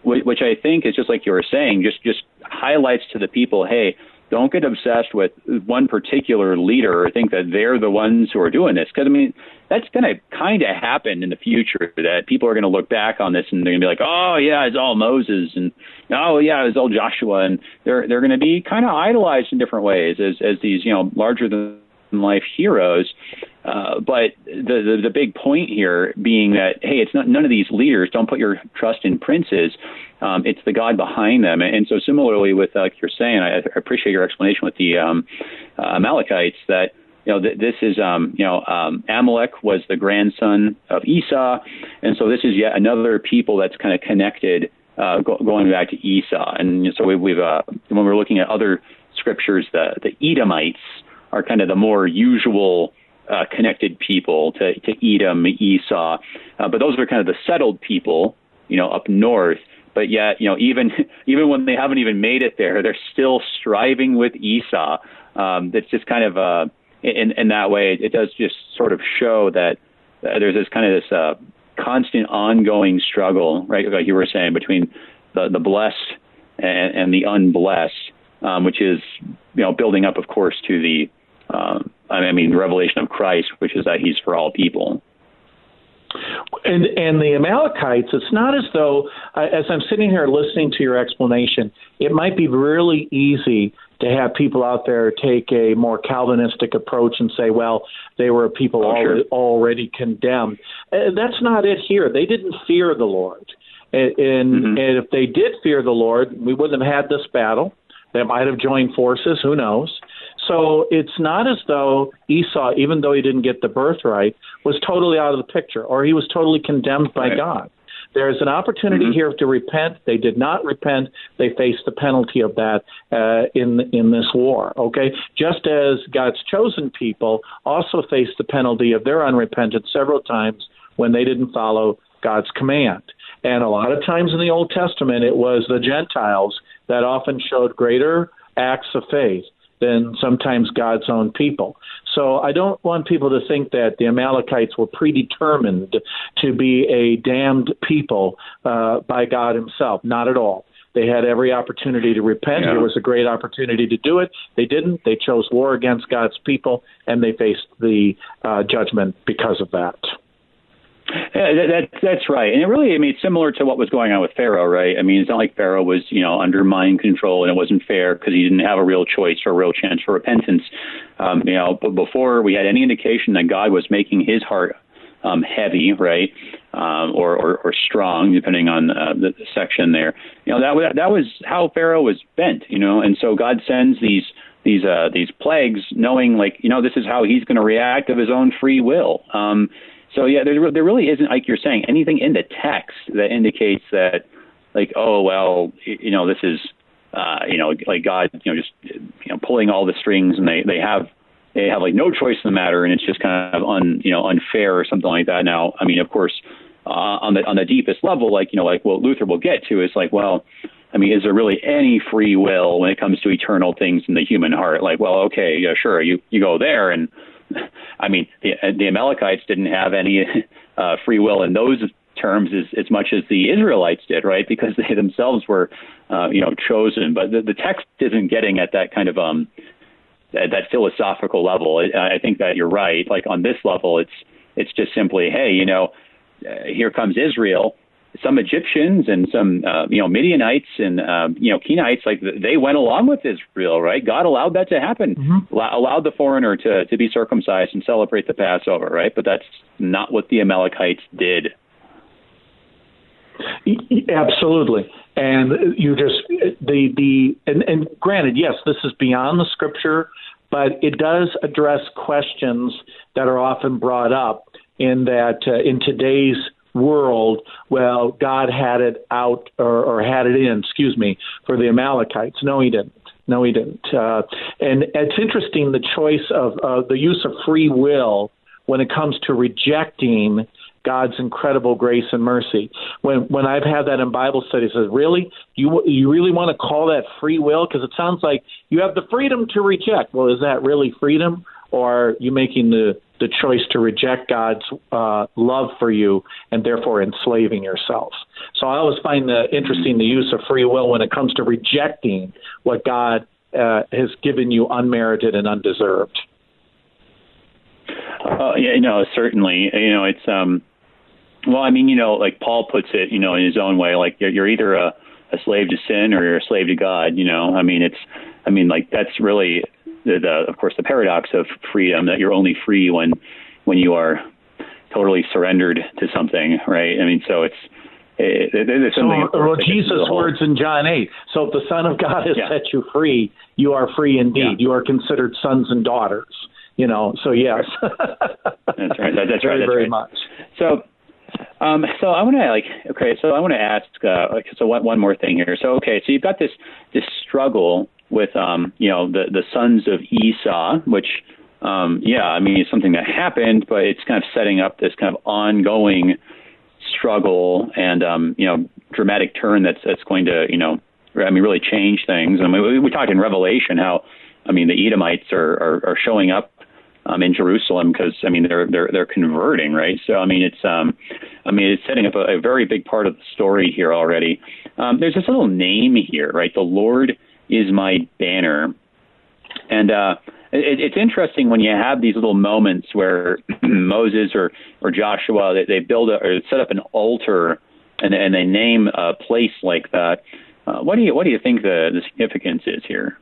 which I think is just like you were saying, just just highlights to the people, hey, don't get obsessed with one particular leader or think that they're the ones who are doing this. Because I mean, that's going to kind of happen in the future. That people are going to look back on this and they're going to be like, "Oh yeah, it's all Moses," and "Oh yeah, it's all Joshua," and they're they're going to be kind of idolized in different ways as as these you know larger than life heroes. Uh, but the, the the big point here being that hey, it's not none of these leaders. Don't put your trust in princes. Um, it's the God behind them. And so similarly with uh, like you're saying, I, I appreciate your explanation with the um, uh, Amalekites that you know, th- this is, um, you know, um, Amalek was the grandson of Esau, and so this is yet another people that's kind of connected, uh, go- going back to Esau. And so we, we've, uh, when we're looking at other scriptures, the the Edomites are kind of the more usual uh, connected people to, to Edom, Esau. Uh, but those are kind of the settled people, you know, up north. But yet, you know, even even when they haven't even made it there, they're still striving with Esau. Um, that's just kind of uh, in in that way. It does just sort of show that uh, there's this kind of this uh, constant, ongoing struggle, right? Like you were saying, between the the blessed and, and the unblessed, um, which is you know building up, of course, to the um, I mean, the revelation of Christ, which is that He's for all people. And and the Amalekites, it's not as though, as I'm sitting here listening to your explanation, it might be really easy to have people out there take a more Calvinistic approach and say, well, they were people oh, already, sure. already condemned. Uh, that's not it here. They didn't fear the Lord. And, and, mm-hmm. and if they did fear the Lord, we wouldn't have had this battle. They might have joined forces. Who knows? So it's not as though Esau, even though he didn't get the birthright, was totally out of the picture or he was totally condemned by right. God. There is an opportunity mm-hmm. here to repent. They did not repent. They faced the penalty of that uh, in in this war. Okay, just as God's chosen people also faced the penalty of their unrepentance several times when they didn't follow God's command. And a lot of times in the Old Testament, it was the Gentiles that often showed greater acts of faith than sometimes God's own people. So I don't want people to think that the Amalekites were predetermined to be a damned people uh, by God Himself. Not at all. They had every opportunity to repent. Yeah. There was a great opportunity to do it. They didn't. They chose war against God's people, and they faced the uh, judgment because of that. Yeah, that, that, that's right, and it really, I mean, it's similar to what was going on with Pharaoh, right? I mean, it's not like Pharaoh was, you know, under mind control and it wasn't fair because he didn't have a real choice or a real chance for repentance. Um, you know, but before we had any indication that God was making his heart um, heavy, right, um, or, or or strong, depending on uh, the, the section there. You know, that that was how Pharaoh was bent, you know, and so God sends these these uh, these plagues, knowing like you know this is how he's going to react of his own free will. Um, so yeah, there there really isn't like you're saying anything in the text that indicates that like oh well you know this is uh, you know like God you know just you know pulling all the strings and they they have they have like no choice in the matter and it's just kind of un you know unfair or something like that. Now I mean of course uh, on the on the deepest level like you know like what Luther will get to is like well I mean, is there really any free will when it comes to eternal things in the human heart? Like, well, okay, yeah, sure, you you go there, and I mean, the, the Amalekites didn't have any uh, free will in those terms as, as much as the Israelites did, right? Because they themselves were, uh, you know, chosen. But the, the text isn't getting at that kind of um, that, that philosophical level. I, I think that you're right. Like on this level, it's it's just simply, hey, you know, uh, here comes Israel some Egyptians and some uh, you know Midianites and uh, you know Kenites like they went along with Israel, right? God allowed that to happen, mm-hmm. allowed the foreigner to to be circumcised and celebrate the Passover, right? But that's not what the Amalekites did. Absolutely, and you just the the and, and granted, yes, this is beyond the scripture, but it does address questions that are often brought up in that uh, in today's world, well, God had it out or, or had it in, excuse me, for the Amalekites. No, he didn't. No, he didn't. Uh, and it's interesting the choice of uh, the use of free will when it comes to rejecting God's incredible grace and mercy. When when I've had that in Bible studies, says, really, you you really want to call that free will? Because it sounds like you have the freedom to reject. Well, is that really freedom, or are you making the the choice to reject God's uh, love for you and therefore enslaving yourself. So I always find the interesting the use of free will when it comes to rejecting what God uh, has given you unmerited and undeserved. Uh, yeah, you know, certainly. You know, it's um, well, I mean, you know, like Paul puts it, you know, in his own way. Like you're, you're either a, a slave to sin or you're a slave to God. You know, I mean, it's, I mean, like that's really the, the, of course, the paradox of freedom that you're only free when when you are totally surrendered to something, right? I mean, so it's it, it, so, well, Jesus' words in John 8. So if the Son of God has yeah. set you free, you are free indeed. Yeah. You are considered sons and daughters. You know, so yes. that's right. That, that's very, right. That's very right. much. So, um, so I want to like, okay, so I want to ask, uh, so one, one more thing here. So, okay, so you've got this, this struggle with um, you know the the sons of Esau, which um, yeah, I mean it's something that happened, but it's kind of setting up this kind of ongoing struggle and um, you know dramatic turn that's that's going to you know I mean really change things. I mean we, we talked in Revelation how I mean the Edomites are are, are showing up um, in Jerusalem because I mean they're they're they're converting right. So I mean it's um I mean it's setting up a, a very big part of the story here already. Um, there's this little name here right. The Lord is my banner, and uh, it, it's interesting when you have these little moments where Moses or or Joshua they, they build a, or set up an altar and and they name a place like that. Uh, what do you what do you think the the significance is here?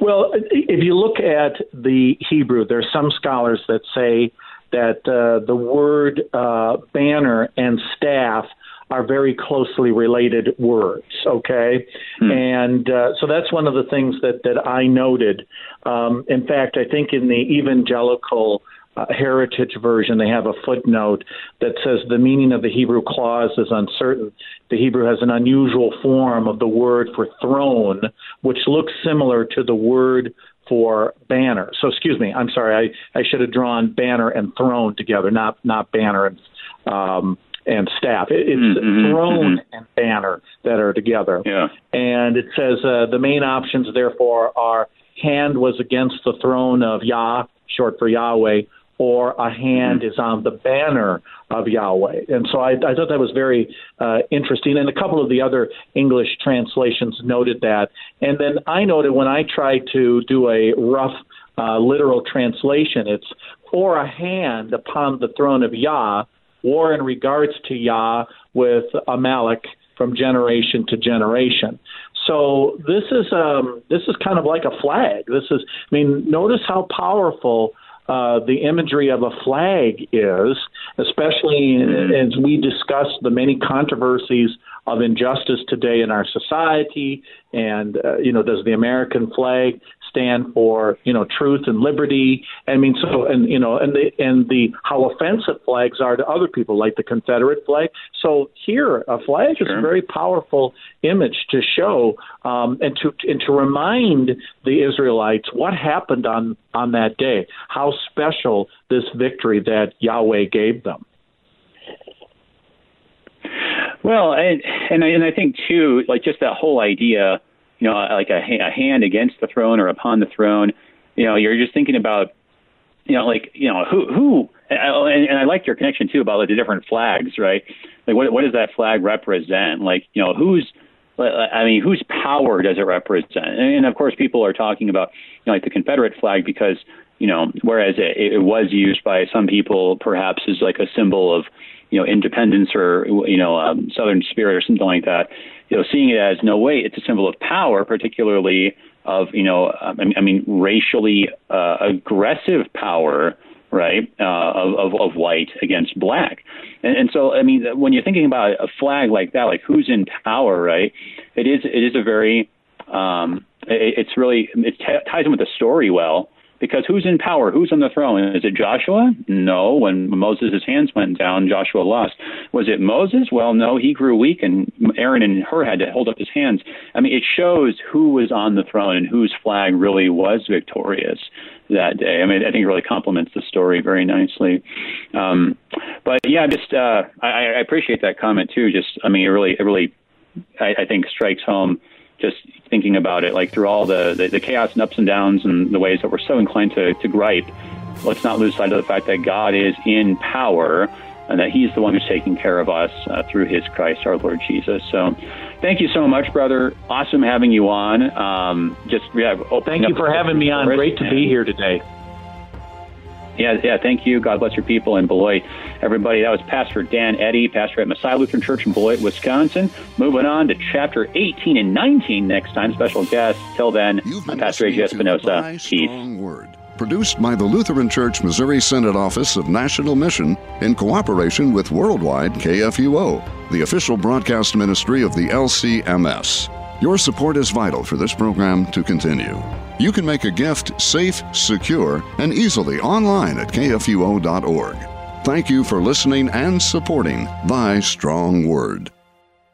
Well, if you look at the Hebrew, there are some scholars that say that uh, the word uh, banner and staff are very closely related words. Okay, hmm. and uh, so that's one of the things that that I noted. Um, in fact, I think in the evangelical uh, heritage version, they have a footnote that says the meaning of the Hebrew clause is uncertain. The Hebrew has an unusual form of the word for throne, which looks similar to the word for banner. So, excuse me, I'm sorry, I, I should have drawn banner and throne together, not not banner and um, and staff. It, it's mm-hmm, mm-hmm. throne mm-hmm. and banner that are together. Yeah. And it says uh, the main options, therefore, are hand was against the throne of Yah, short for Yahweh, or a hand mm-hmm. is on the banner of Yahweh. And so I, I thought that was very uh, interesting. And a couple of the other English translations noted that. And then I noted when I tried to do a rough uh, literal translation, it's or a hand upon the throne of Yah, war in regards to Yah with Amalek from generation to generation. So this is um, this is kind of like a flag. This is, I mean, notice how powerful uh, the imagery of a flag is, especially as we discuss the many controversies of injustice today in our society. And, uh, you know, does the American flag stand for you know truth and liberty. I mean, so and you know, and the and the how offensive flags are to other people, like the Confederate flag. So here, a flag sure. is a very powerful image to show um, and to and to remind the Israelites what happened on on that day, how special this victory that Yahweh gave them. Well, and and I, and I think too, like just that whole idea you know, like a, a hand against the throne or upon the throne. You know, you're just thinking about, you know, like you know who who. And, and I like your connection too about like the different flags, right? Like, what what does that flag represent? Like, you know, who's I mean, whose power does it represent? And of course, people are talking about you know, like the Confederate flag because you know, whereas it, it was used by some people perhaps as like a symbol of you know independence or you know um, Southern spirit or something like that. You know, seeing it as no way, it's a symbol of power, particularly of you know, I mean, racially uh, aggressive power, right, uh, of, of of white against black, and, and so I mean, when you're thinking about a flag like that, like who's in power, right? It is it is a very um, it, it's really it t- ties in with the story well because who's in power? Who's on the throne? Is it Joshua? No. When Moses' hands went down, Joshua lost. Was it Moses? Well, no. He grew weak, and Aaron and Hur had to hold up his hands. I mean, it shows who was on the throne and whose flag really was victorious that day. I mean, I think it really complements the story very nicely. Um, but yeah, just uh, I, I appreciate that comment too. Just I mean, it really, it really, I, I think strikes home just thinking about it, like through all the, the, the, chaos and ups and downs and the ways that we're so inclined to, to gripe, let's not lose sight of the fact that God is in power and that He's the one who's taking care of us uh, through His Christ, our Lord Jesus. So, thank you so much, brother. Awesome having you on. Um, just yeah, thank you for having me on. Great to be here today. Yeah, yeah. Thank you. God bless your people in Beloit. Everybody, that was Pastor Dan Eddy, pastor at Messiah Lutheran Church in Beloit, Wisconsin. Moving on to chapter 18 and 19 next time. Special guest. Till then, I'm Pastor A.J. Espinosa. Peace. Word. Produced by the Lutheran Church Missouri Synod Office of National Mission in cooperation with Worldwide KFUO, the official broadcast ministry of the LCMS. Your support is vital for this program to continue. You can make a gift safe, secure, and easily online at kfuo.org. Thank you for listening and supporting Thy Strong Word.